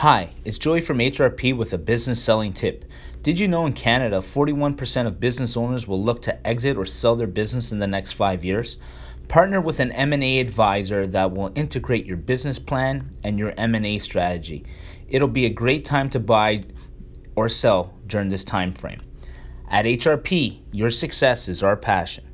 Hi, it's Joey from HRP with a business selling tip. Did you know in Canada, 41% of business owners will look to exit or sell their business in the next 5 years? Partner with an M&A advisor that will integrate your business plan and your M&A strategy. It'll be a great time to buy or sell during this time frame. At HRP, your success is our passion.